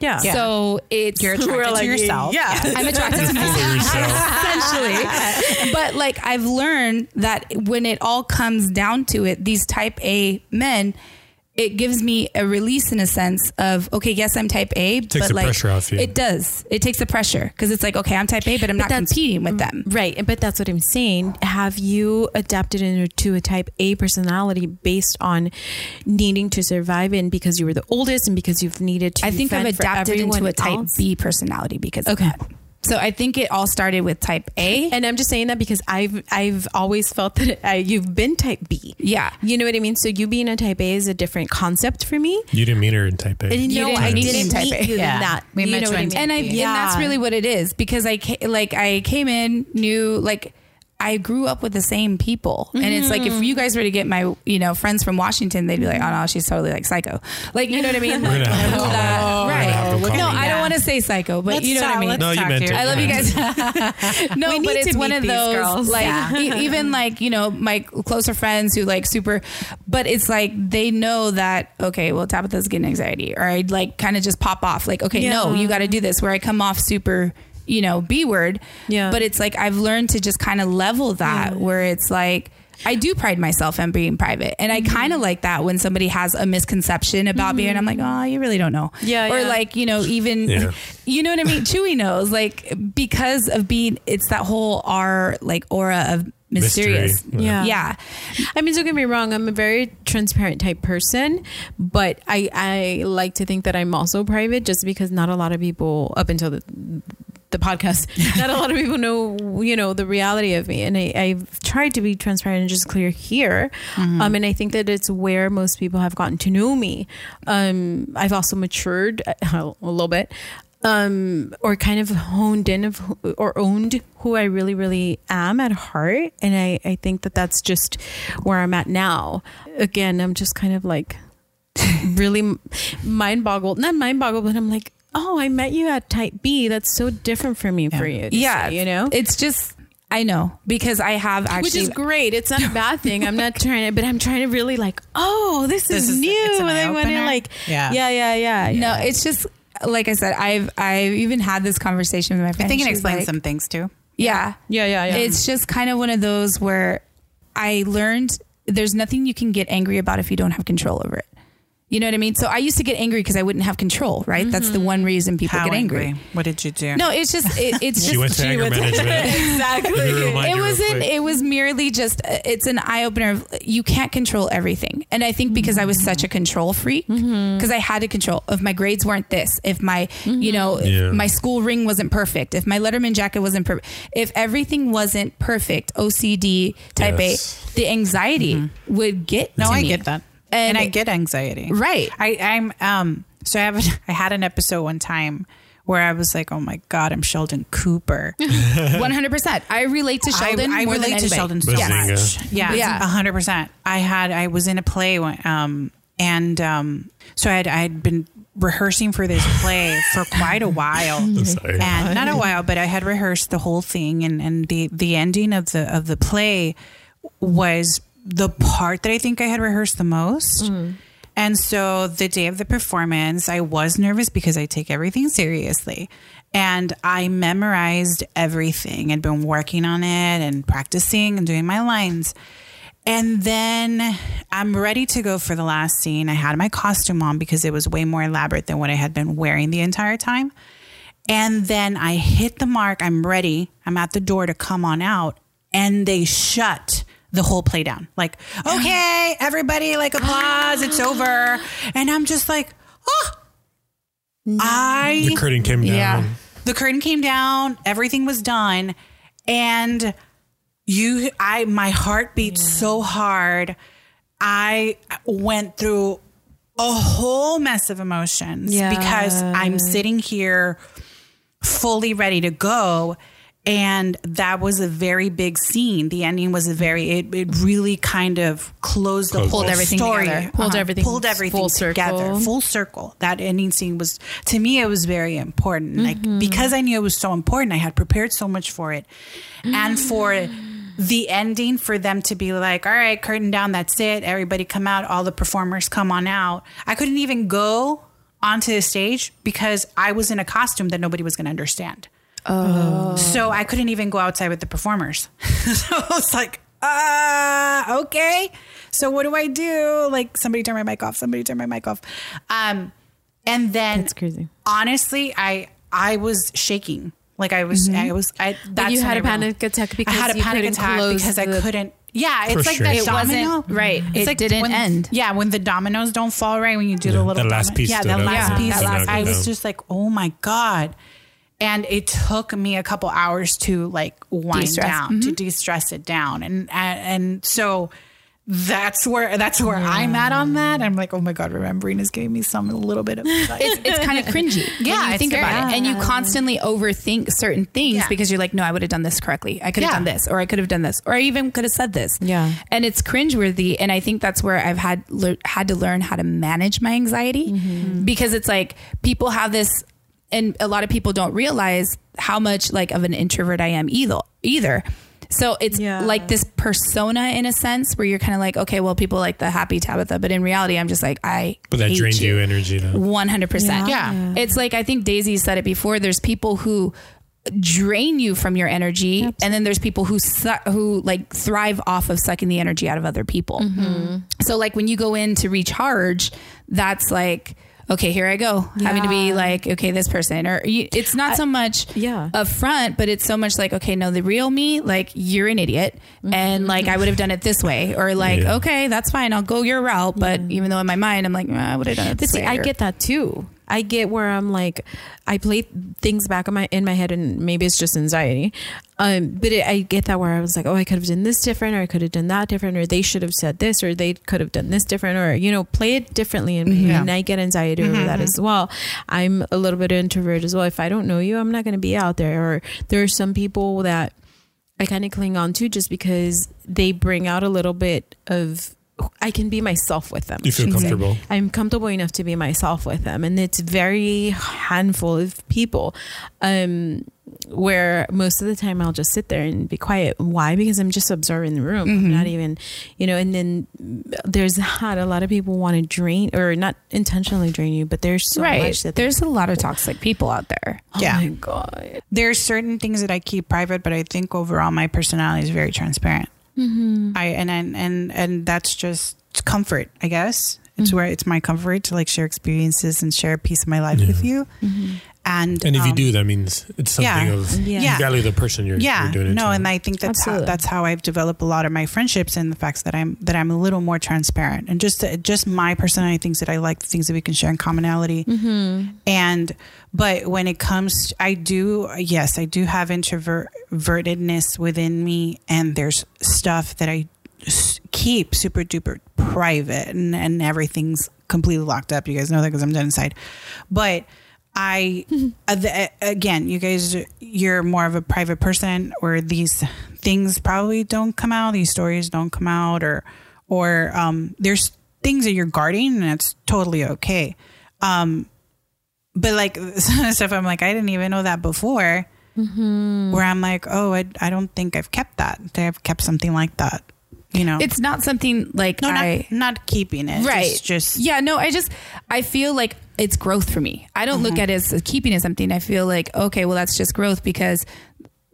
Yeah. So it's You're attracted to yourself. Yeah. I'm attracted to myself essentially. But like I've learned that when it all comes down to it, these type A men, it gives me a release in a sense of okay, yes, I'm type A, Takes but the like pressure off you. it does. It takes the pressure because it's like okay, I'm type A, but I'm not competing with them. Right, but that's what I'm saying. Have you adapted into a type A personality based on needing to survive and because you were the oldest and because you've needed to? I think I've adapted into a type else? B personality because Okay. of that. So I think it all started with type A. And I'm just saying that because I've I've always felt that I, you've been type B. Yeah. You know what I mean? So you being a type A is a different concept for me. You didn't meet her in type A. You no, didn't I didn't type meet A. you Yeah. in that. We you met know what I mean? and I Yeah. and that's really what it is because I ca- like I came in knew like I grew up with the same people and it's like if you mm. guys were to get my you know friends from Washington they'd be like oh no she's totally like psycho like you know what I mean We're gonna have to Like, that- right gonna have to look call no her. I don't want to say psycho but Let's you know what I mean No, you meant to it. I love you guys. no, We but need it's to one of those girls. like Yeah. e- even like you know my closer friends who like super, but it's like they know that okay, well Tabitha's getting anxiety, or I'd like kind of just pop off like okay, no, you got to do this. Where I come off super, you know, b word. Yeah. But it's like I've learned to just kind of level that where it's like. I do pride myself on being private, and I Mm-hmm. kind of like that when somebody has a misconception about me, and I'm like, "Oh, you really don't know." Yeah, or yeah. like you know, even Yeah. you know what I mean? Chewy knows, like because of being, it's that whole R like aura of mysterious. Mystery. Yeah. Yeah. I mean, don't get me wrong. I'm a very transparent type person, but I I like to think that I'm also private, just because not a lot of people up until the the podcast, not a lot of people know you know the reality of me, and I, I've tried to be transparent and just clear here. Um, and I think that it's where most people have gotten to know me. Um, I've also matured a, a little bit. Um, or kind of honed in of who, or owned who I really, really am at heart, and I, I think that that's just where I'm at now. Again, I'm just kind of like really mind boggled, not mind boggled, but I'm like, oh, I met you at Type B. That's so different for me for you. Yeah. say, you know. It's just, I know because I have actually. Which is great. It's not a bad thing. I'm not trying to, but I'm trying to really like, oh, this, This is, is- new. it's an and I want to eye-opener? like, Yeah. yeah, yeah, yeah. no, it's just, like I said, I've, I've even had this conversation with my friends. I think it She's explains like- some things too. Yeah. yeah, yeah, yeah. It's just kind of one of those where I learned there's nothing you can get angry about if you don't have control over it. You know what I mean? So I used to get angry because I wouldn't have control, right? That's the hmm. one reason people How get angry. angry? What did you do? No, it's just it, it's She just went to anger went to- management. exactly. Let me remind it wasn't it was merely just uh, it's an eye opener of you can't control everything and i think because i was such a hmm. control freak mm-hmm. because i had to control if my grades weren't this if my you know Yeah. my school ring wasn't perfect if my letterman jacket wasn't perfect if everything wasn't perfect ocd type Yes. a the anxiety mm-hmm. would get No, to I me. get that, And- and, I get anxiety. Right. I, I'm um. So I have. A, I had an episode one time where I was like, "Oh my god, I'm Sheldon Cooper." 100% i relate to sheldon I, I more relate than to. Sheldon so Bazinga. much. Yeah, Yeah. a hundred percent. I had. I was in a play, when, um, and um, so I had. I had been rehearsing for this play for quite a while. And not a while, but I had rehearsed the whole thing, and and the the ending of the of the play was the part that I think I had rehearsed the most. Mm. And so the day of the performance, I was nervous because I take everything seriously. And I memorized everything and been working on it and practicing and doing my lines. And then I'm ready to go for the last scene. I had my costume on because it was way more elaborate than what I had been wearing the entire time. And then I hit the mark. I'm ready. I'm at the door to come on out. And they shut the whole play down. Like, okay, everybody, like applause. It's over. And I'm just like, oh, I the curtain came down. Yeah. the curtain came down everything was done and you i my heart beat so hard i went through a whole mess of emotions Yeah. because i'm sitting here fully ready to go and that was a very big scene the ending was a very it, it really kind of closed the Closed whole Pulled everything story together. Pulled Uh-huh. everything pulled everything full together circle. full circle. That ending scene was to me it was very important. Like because I knew it was so important, I had prepared so much for it. And for the ending for them to be like, all right, curtain down, that's it. Everybody come out, all the performers come on out. I couldn't even go onto the stage because I was in a costume that nobody was going to understand. So I couldn't even go outside with the performers. so I was like, uh, okay. So what do I do? Like somebody turn my mic off. Somebody turn my mic off. Um, and then That's crazy. honestly, I I was shaking. Like I was, I was. I that's you had I a panic attack I had a you panic attack close because I couldn't. Yeah, it's like that Frustration. It domino. wasn't- right. It's It like didn't when- end. Yeah, when the dominoes don't fall right, when you do Yeah, the little the last domino- piece Yeah, the that up, last yeah, piece. that last I was just like, oh my god. And it took me a couple hours to like wind De-stress. down, to de-stress it down, and and, and so that's where that's where I'm at on that. I'm like, oh my god, remembering is giving me some a little bit of. it's, it's kind of cringy. Yeah, you think very- about it, and you constantly overthink certain things Yeah. because you're like, no, I would have done this correctly. I could have Yeah. done this, or I could have done this, or I even could have said this. Yeah. and it's cringeworthy. And I think that's where I've had le- had to learn how to manage my anxiety Mm-hmm. because it's like people have this, and a lot of people don't realize how much like of an introvert I am either. Either. So it's Yeah. like this persona in a sense where you're kind of like, okay, well, people like the happy Tabitha, but in reality, I'm just like, I. But that hate drains you energy though. One hundred percent. Yeah. It's like I think Daisy said it before. There's people who drain you from your energy, and then there's people who su- who like thrive off of sucking the energy out of other people. Mm-hmm. So like when you go in to recharge, that's like. Okay, here I go. Having to be like, okay, this person, or you, it's not so much yeah. up front, but it's so much like, okay, no, the real me, like you're an idiot, and like I would have done it this way, or like, Yeah. okay, that's fine, I'll go your route, but even though in my mind I'm like, "Ah, I would have done it But this see, way. I or- get that too. I get where I'm like, I play things back in my in my head, and maybe it's just anxiety. Um, but it, I get that where I was like, oh, I could have done this different, or I could have done that different, or they should have said this, or they could have done this different, or you know, play it differently. And, Yeah. and I get anxiety over that as well. I'm a little bit introvert as well. If I don't know you, I'm not going to be out there. Or there are some people that I kind of cling on to just because they bring out a little bit of. I can be myself with them. You feel I should say. comfortable. I'm comfortable enough to be myself with them, and it's very handful of people. Um, where most of the time I'll just sit there and be quiet. Why? Because I'm just observing the room. I'm not even, you know. And then there's not a lot of people want to drain or not intentionally drain you, but there's so right. much that There's a lot of toxic people out there. Oh Yeah. my god. there's certain things that I keep private, but I think overall my personality is very transparent. Mm-hmm. I and and and and that's just comfort, I guess. It's Mm-hmm. where it's my comfort to like share experiences and share a piece of my life with you. And And if you um, do, that means it's something yeah. of Yeah. you value the person you're, yeah, you're doing it no, to. and I think that's how that's how I've developed a lot of my friendships and the facts that I'm that I'm a little more transparent and just just my personality things that I like, the things that we can share in commonality, and but when it comes, I do yes, I do have introvertedness within me, and there's stuff that I keep super duper private, and and everything's completely locked up. You guys know that because I'm dead inside, but. I uh, again, you guys, you're more of a private person, or these things probably don't come out. These stories don't come out, or or um, there's things that you're guarding, and it's totally okay. Um, but like some stuff, I'm like, I didn't even know that before. Where I'm like, oh, I, I don't think I've kept that. I've kept something like that. You know, It's not something like no, I not not keeping it. right. Just, just yeah, no, I just I feel like it's growth for me. I don't Mm-hmm. look at it as keeping it something. I feel like okay, well that's just growth because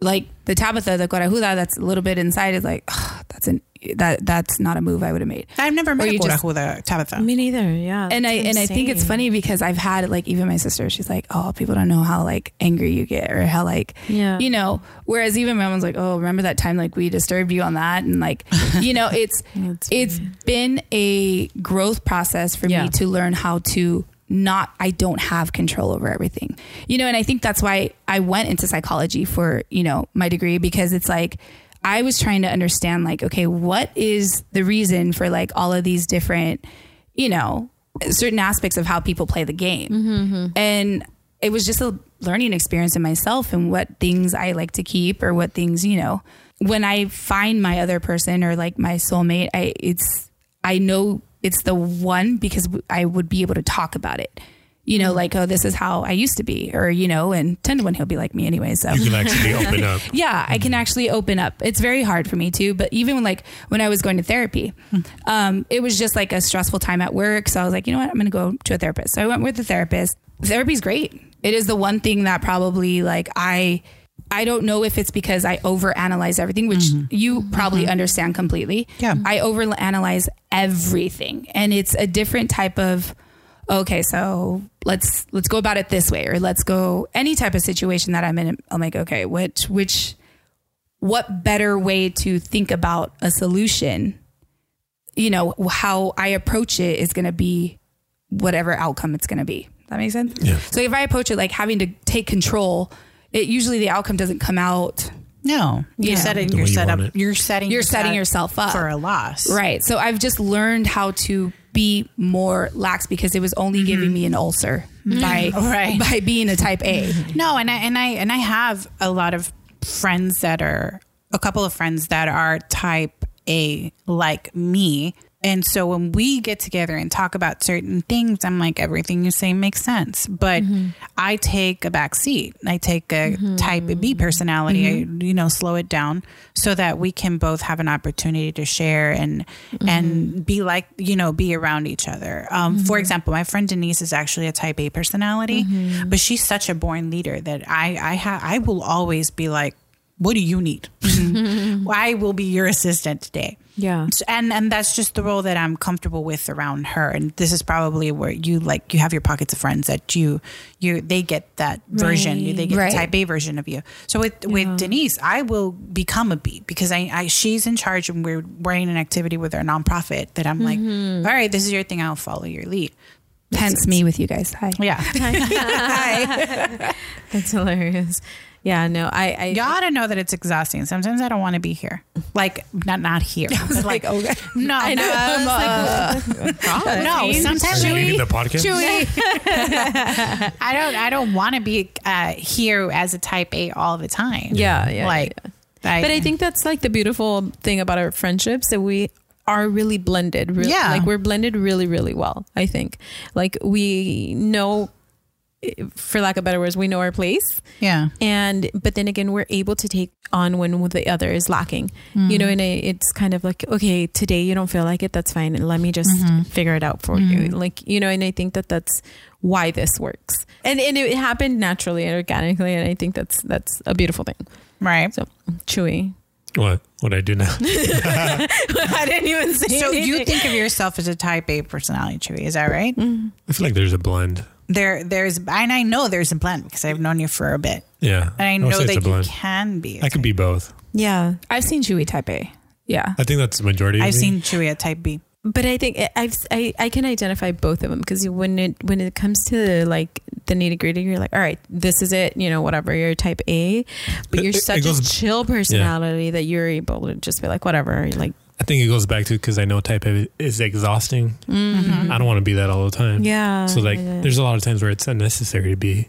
like the Tabitha, the Corajuda, that's a little bit inside is like "Ugh, that's an that that's not a move I would have made. I've never met Or a you just- Corajuda, Tabitha. Me neither. Yeah. and I that's and I think it's funny because I've had like even my sister, she's like, oh, people don't know how like angry you get or how like Yeah. you know. Whereas even my mom's like, oh, remember that time like we disturbed you on that and like you know it's That's it's been a growth process for Yeah. me to learn how to not I don't have control over everything. You know, and I think that's why I went into psychology for, you know, my degree because it's like I was trying to understand like okay, what is the reason for like all of these different, you know, certain aspects of how people play the game. Mm-hmm, mm-hmm. And it was just a learning experience in myself and what things I like to keep or what things, you know, when I find my other person or like my soulmate, I it's I know it's the one because I would be able to talk about it. You know, mm. like, oh, this is how I used to be, or, you know, and 10 to 1, he'll be like me anyway. So, you can actually open up. yeah, I can mm-hmm. actually open up. It's very hard for me too. But even when, like when I was going to therapy, hmm. um, it was just like a stressful time at work. So I was like, you know what, I'm going to go to a therapist. So I went with the therapist. Therapy's great. It is the one thing that probably like I I don't know if it's because I overanalyze everything, which mm-hmm. you probably mm-hmm. understand completely. Yeah. I overanalyze everything, and it's a different type of. Okay, so let's let's go about it this way, or let's go any type of situation that I'm in. I'm like, okay, which which what better way to think about a solution? You know, how I approach it is going to be whatever outcome it's going to be. That makes sense. Yeah. So if I approach it like having to take control, it usually the outcome doesn't come out No, you Yeah. said it. The You're way you set up. want it. You're setting. You're setting yourself up. for a loss. right. So I've just learned how to be more lax because it was only mm-hmm. giving me an ulcer mm-hmm. by Right. by being a type A. No, and I and I and I have a lot of friends that are a couple of friends that are type A like me. And so when we get together and talk about certain things, I'm like, everything you say makes sense. But mm-hmm. I take a back seat. I take a mm-hmm. type B personality. I, mm-hmm. you know, slow it down so that we can both have an opportunity to share and and be like, you know, be around each other. Um, For example, my friend Denise is actually a type A personality, but she's such a born leader that I I ha- I will always be like, what do you need? I will be your assistant today. Yeah. So- and and that's just the role that I'm comfortable with around her. And this is probably where you like you have your pockets of friends that you you they get that version, Right. they get Right. the type A version of you. So with with Denise, I will become a B because I, I she's in charge and we're running an activity with our nonprofit that I'm like, mm-hmm. all right, this is your thing. I'll follow your lead. Hence me with you guys. Hi. Yeah, Hi. That's hilarious. Yeah, no, I, I you ought to know that it's exhausting. Sometimes I don't want to be here. Like not not here. but like okay. no, I know. no, no. Sometimes Should we- we the podcast? I don't I don't want to be uh, here as a type A all the time. Yeah, yeah, Like, yeah. but I think that's like the beautiful thing about our friendships that we are really blended. Really, Yeah. like we're blended really, really well. I think, like we know, for lack of better words, we know our place. yeah, and but then again we're able to take on when the other is lacking you know mm. and it's kind of like okay today you don't feel like it that's fine let me just mm-hmm. figure it out for you mm-hmm. like you know and i think that that's why this works and and it happened naturally and organically and i think that's that's a beautiful thing right. so chewy What? What I do now? i didn't even say So you think of yourself as a type A personality, Chewy? Is that right? Mm-hmm. I feel like there's a blend. There, there's, and I know there's a blend because I've known you for a bit, Yeah. and I would know that you can be. I could be both. yeah I've seen Chewy type A. Yeah. I think that's the majority. of I've me. seen Chewy at type B. but I think I've I, I can identify both of them because when it when it comes to like the nitty gritty, you're like, all right, this is it, you know, whatever. You're type A, but you're it- it such a chill personality that you're able to just be like, whatever. You're like, I think it goes back to because I know type A is exhausting. I don't want to be that all the time. Mm-hmm. yeah. So like, yeah, there's a lot of times where it's unnecessary to be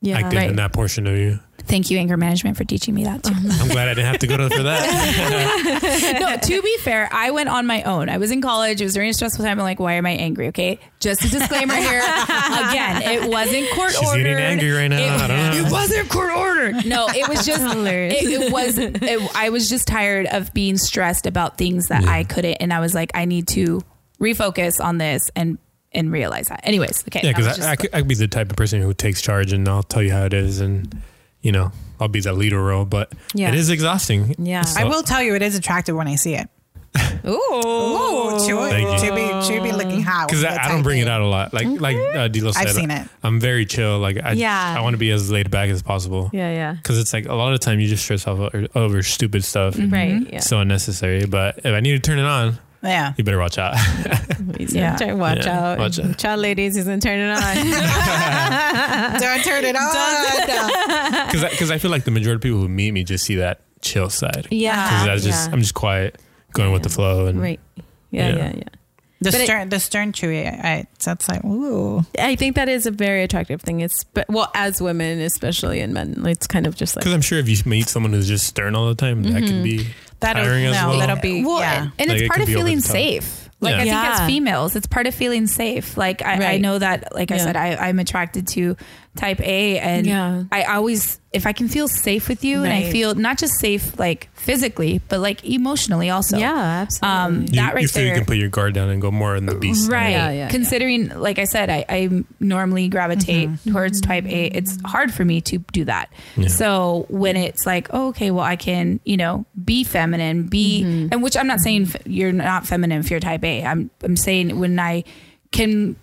yeah, active right. in that portion of you. Thank you, anger management, for teaching me that too. I'm glad I didn't have to go to for that. no, to be fair, I went on my own. I was in college. It was during a stressful time. I'm like, why am I angry? Okay. Just a disclaimer here. Again, it wasn't court She's ordered. getting angry right now. It, I don't know. it wasn't court ordered. No, it was just, it, it was, it, I was just tired of being stressed about things that I couldn't. And I was like, I need to refocus on this and, and realize that. Anyways, okay. Yeah, because I, I, could, I could be the type of person who takes charge and I'll tell you how it is, and you know I'll be the leader role. But Yeah. it is exhausting. Yeah. So- I will tell you, it is attractive when I see it. Ooh. Ooh, Chewy, Thank you. Chewy, Chewy looking hot. because I, I don't bring it out a lot. Like mm-hmm. like uh, Dilo said, I've seen it. I'm very chill. Like I, Yeah. I want to be as laid back as possible. Yeah, yeah. Because it's like a lot of the time you just stress off over, over stupid stuff. Mm-hmm. Right. Mm-hmm. Yeah. So unnecessary. But if I need to turn it on, Yeah. you better watch out. He's Yeah. turn- watch Yeah, out. watch out. Child ladies, he's gonna turn it on. Don't turn it on. Because I, feel like the majority of people who meet me just see that chill side. yeah. Because I just yeah. I'm just quiet, going with the flow, and right. Yeah, Yeah. yeah, yeah. The But it- stern, the stern Chewy. I, that's like ooh. I think that is a very attractive thing. It's but well, as women, especially in men, it's kind of just like Because I'm sure if you meet someone who's just stern all the time, that can mm-hmm. be That'll tiring as well. that'll be Well, yeah. and, and Like, it's it part could of feeling safe. Like Yeah. I think Yeah. as females, it's part of feeling safe. Like I, I know that, like I said, I, I'm attracted to type A, and Yeah. I always if I can feel safe with you, and I feel not just safe like physically, but like emotionally also. yeah, absolutely. Um, You, that right you feel there. you can put your guard down and go more on the beast. Right. Yeah, yeah, Considering, like I said, I, I normally gravitate Mm-hmm. towards type A. It's hard for me to do that. Yeah. So when it's like, oh, okay, well, I can, you know, be feminine, be, Mm-hmm. and which I'm not saying f- you're not feminine if you're type A. I'm, I'm saying when I can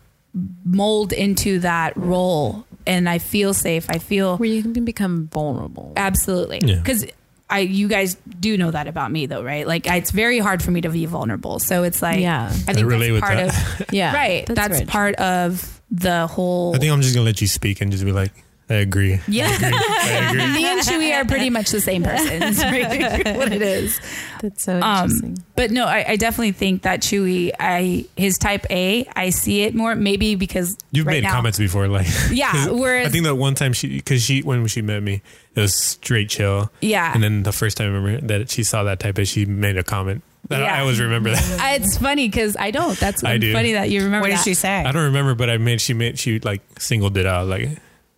mold into that role and I feel safe, I feel where you can become vulnerable. absolutely Yeah. because. I, you guys do know that about me though, right? Like I, it's very hard for me to be vulnerable. So it's like, Yeah. I think relate that's with part that. of Yeah, right. That's, very true. part of the whole. I think I'm just gonna let you speak and just be like, I agree. yeah, I agree. me and Chewy are pretty much the same person. It's what it is. That's so Um, interesting. but no, I, I definitely think that Chewy, I his type A, I see it more. Maybe because You've right made now- comments before, like Yeah, whereas I think that one time she, because she when she met me, it was straight chill, yeah, and then the first time I remember that she saw that type, of, she made a comment. That Yeah. I always remember that. It's funny because I don't. That's I do. funny that you remember. What did she say? I don't remember, but I made she made she like singled it out. Like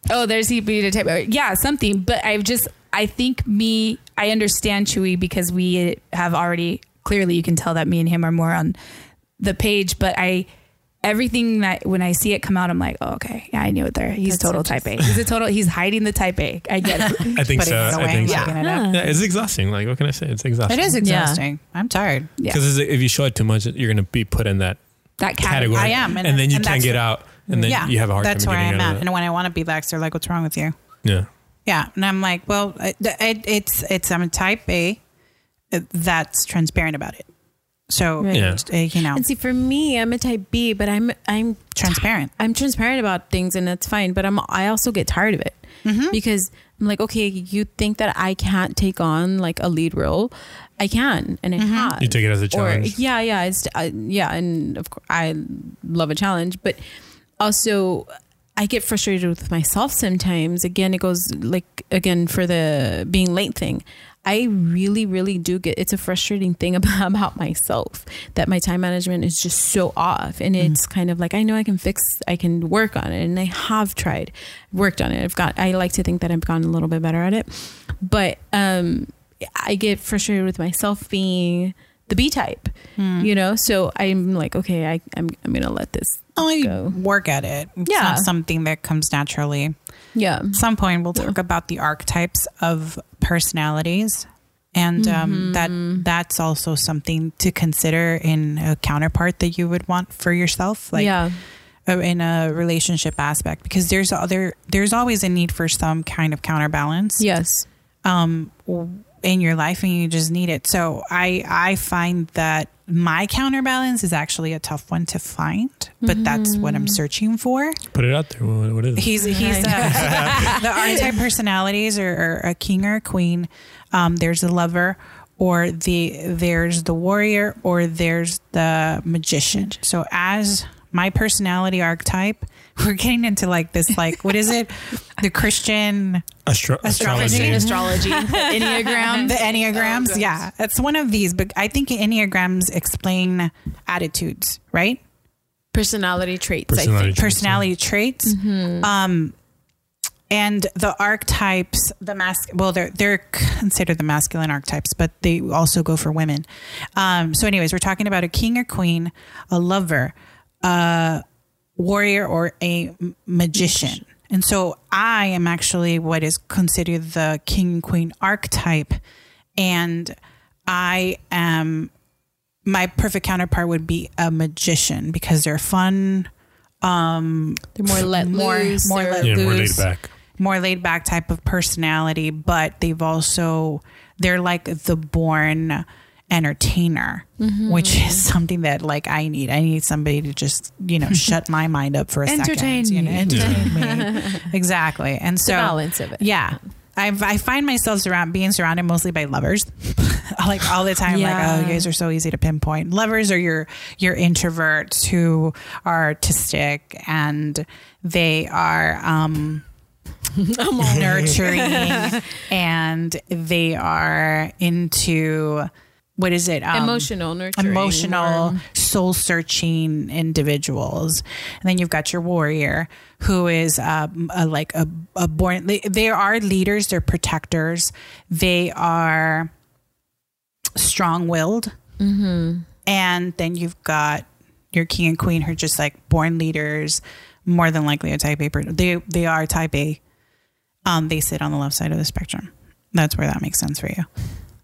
Oh, there's he being a type. Uh, yeah, something. But I've just, I think me, I understand Chewy because we have already clearly you can tell that me and him are more on the page. But I, everything that when I see it come out, I'm like, oh, okay, yeah, I knew it there. He's That's total type A. He's a total. He's hiding the type A. I get it. I think Putting so. it I think and so. Yeah. Yeah, it's exhausting. Like what can I say? It's exhausting. It is Yeah. exhausting. I'm tired. Yeah, because if you show it too much, you're gonna be put in that that category. category. I am, and, and- then you and can't get out, and then yeah, you have a hard that's time where I'm out at. And when I want to be lax, they're like, "What's wrong with you?" Yeah. Yeah, and I'm like, "Well, it, it, it's it's I'm a type A uh, that's transparent about it." So Right. Yeah. uh, you know, And see, for me, I'm a type B, but I'm I'm transparent. I'm transparent about things, and that's fine. But I'm I also get tired of it Mm-hmm. because I'm like, okay, you think that I can't take on like a lead role, I can, and I Mm-hmm. have. You take it as a Or challenge. yeah, yeah, it's uh, yeah, and of course I love a challenge, but also I get frustrated with myself sometimes. Again, it goes like again for the being late thing. I really, really do get it's a frustrating thing about, about myself that my time management is just so off. And it's kind of like I know I can fix I can work on it and I have tried, worked on it. I've got I like to think that I've gotten a little bit better at it. But um I get frustrated with myself being the B type. You know? So I'm like, okay, I, I'm I'm gonna let this Only go. work at it. It's Yeah. not something that comes naturally. Yeah. At some point, we'll talk about the archetypes of personalities, and um, that that's also something to consider in a counterpart that you would want for yourself, like yeah. uh, in a relationship aspect, because there's other there's always a need for some kind of counterbalance. Yes. um, in your life and you just need it. So I I find that my counterbalance is actually a tough one to find, but that's what I'm searching for. Put it out there. What, what is it? He's he's uh, the archetype personalities are, are a king or a queen. Um, there's a lover, or the there's the warrior, or there's the magician. So as my personality archetype, we're getting into like this like what is it? The Christian Astro- Astrology. astrology. Astrology, Enneagram. the enneagrams. yeah, it's one of these. But I think enneagrams explain attitudes, right? Personality traits. Personality I think. traits. personality traits. Mm-hmm. Um, and the archetypes, the mask, well, they're they're considered the masculine archetypes, but they also go for women. Um, so, anyways, we're talking about a king or queen, a lover, a warrior, or a magician. And so, I am actually what is considered the king and queen archetype, and I am my perfect counterpart would be a magician because they're fun Um, They're more let more- loose. more let Yeah, more laid back. more laid back type of personality, but they've also they're like the born entertainer, Mm-hmm. which is something that like I need. I need somebody to just you know shut my mind up for a Entertain second, you know, me. entertain me exactly. And so balance of it. yeah. I, I find myself surround, being surrounded mostly by lovers, like all the time. Like, oh, you guys are so easy to pinpoint. Lovers are your your introverts who are artistic and they are um, nurturing and they are into what is it? Um, Emotional, nurturing, emotional, soul searching individuals. And then you've got your warrior, who is um, a, like a, a born. They, they are leaders. They're protectors. They are strong willed. Mm-hmm. And then you've got your king and queen, who are just like born leaders. More than likely a type A. They they are type A. Um, they sit on the left side of the spectrum. That's where that makes sense for you.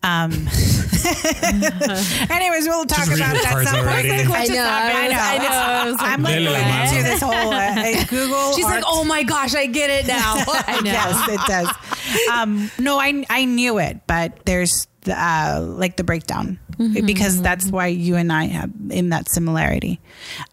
Um, anyways, we'll talk Just about that some point. I know, I was- I know. I was like, I'm like Lily, going mama. into this whole uh, Google. She's like, oh my gosh, I get it now. I know. yes, it does. Um, no, I I knew it, but there's the, uh, like the breakdown Mm-hmm, because that's why you and I have in that similarity.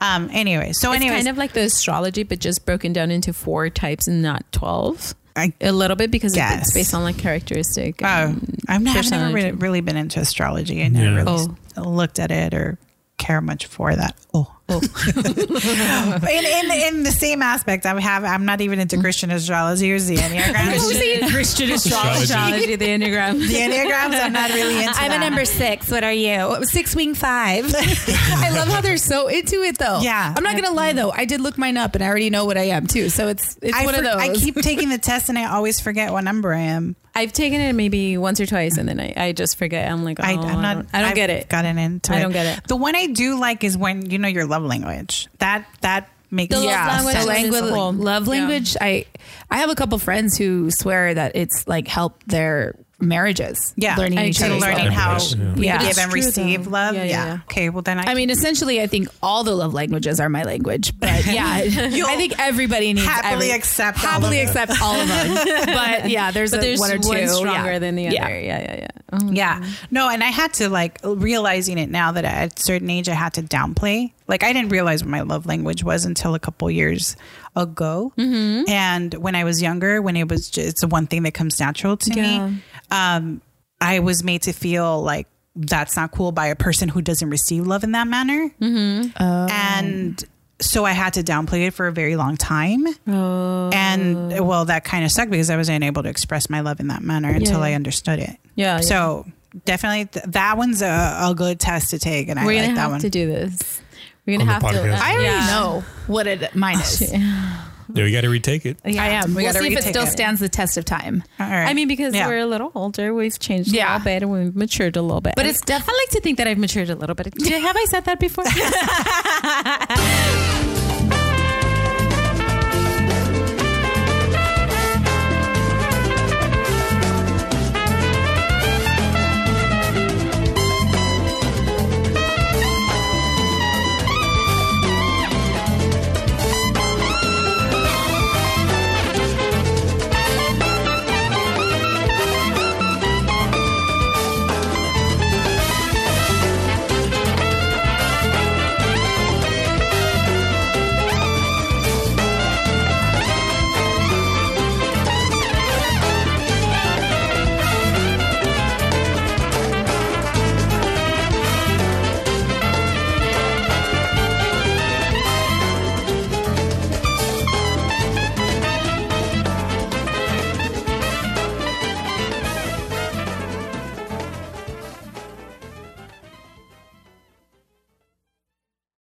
Um, anyway, so It's anyways, kind of like the astrology, but just broken down into four types and not twelve. I, A little bit because Yes. it's based on like characteristic. oh, and I've never, I've never really, really been into astrology. I never Yeah. really Oh. looked at it or care much for that. Oh. in, in in the same aspect, I have I'm not even into Christian astrology or the enneagram. Christian Astrology. astrology, the enneagram. the enneagrams, I'm not really into. I'm a number six. What are you? Six wing five. I love how they're so into it though. Yeah. I'm not gonna lie though. I did look mine up and I already know what I am too. So it's it's I, one for- of those. I keep taking the test and I always forget what number I am. I've taken it maybe once or twice, and then I, I just forget. I'm like, oh, I, I, I'm not. don't, I don't get it. Gotten into I it. don't get it. The one I do like is when you know your love language. That that makes The love yeah, language sense. the is language, cool. love Yeah. language. I I have a couple friends who swear that it's like helped their marriages. Yeah, learning I each agree. other's learning love how yeah. we Yeah. give and receive though. love. Yeah, Yeah, yeah, yeah. Okay. Well, then I. I mean, essentially, I think all the love languages are my language. But yeah, I think everybody needs happily every- accept all happily of accept all of them. But yeah, there's, But a, there's one or two stronger yeah. than the other. Yeah, yeah, yeah. Oh. Yeah. No, and I had to like realizing it now that at a certain age I had to downplay. Like I didn't realize what my love language was until a couple years ago. Mm-hmm. And when I was younger, when it was just it's the one thing that comes natural to Yeah. me, um, I was made to feel like that's not cool by a person who doesn't receive love in that manner. Mm-hmm. And so I had to downplay it for a very long time. Oh. And well, that kind of sucked because I wasn't able to express my love in that manner until I understood it. Yeah, yeah. So definitely th- that one's a, a good test to take, and I We're like gonna that have one. to do this. We're gonna have to. podcast. Uh, I already yeah. know what it mine is. Yeah, we got to retake it. I am. We we'll gotta see if it retake still it. stands the test of time. All right. I mean, because Yeah. we're a little older, we've changed a Yeah. little bit, and we've matured a little bit. But it's def- I like to think that I've matured a little bit. Have I said that before?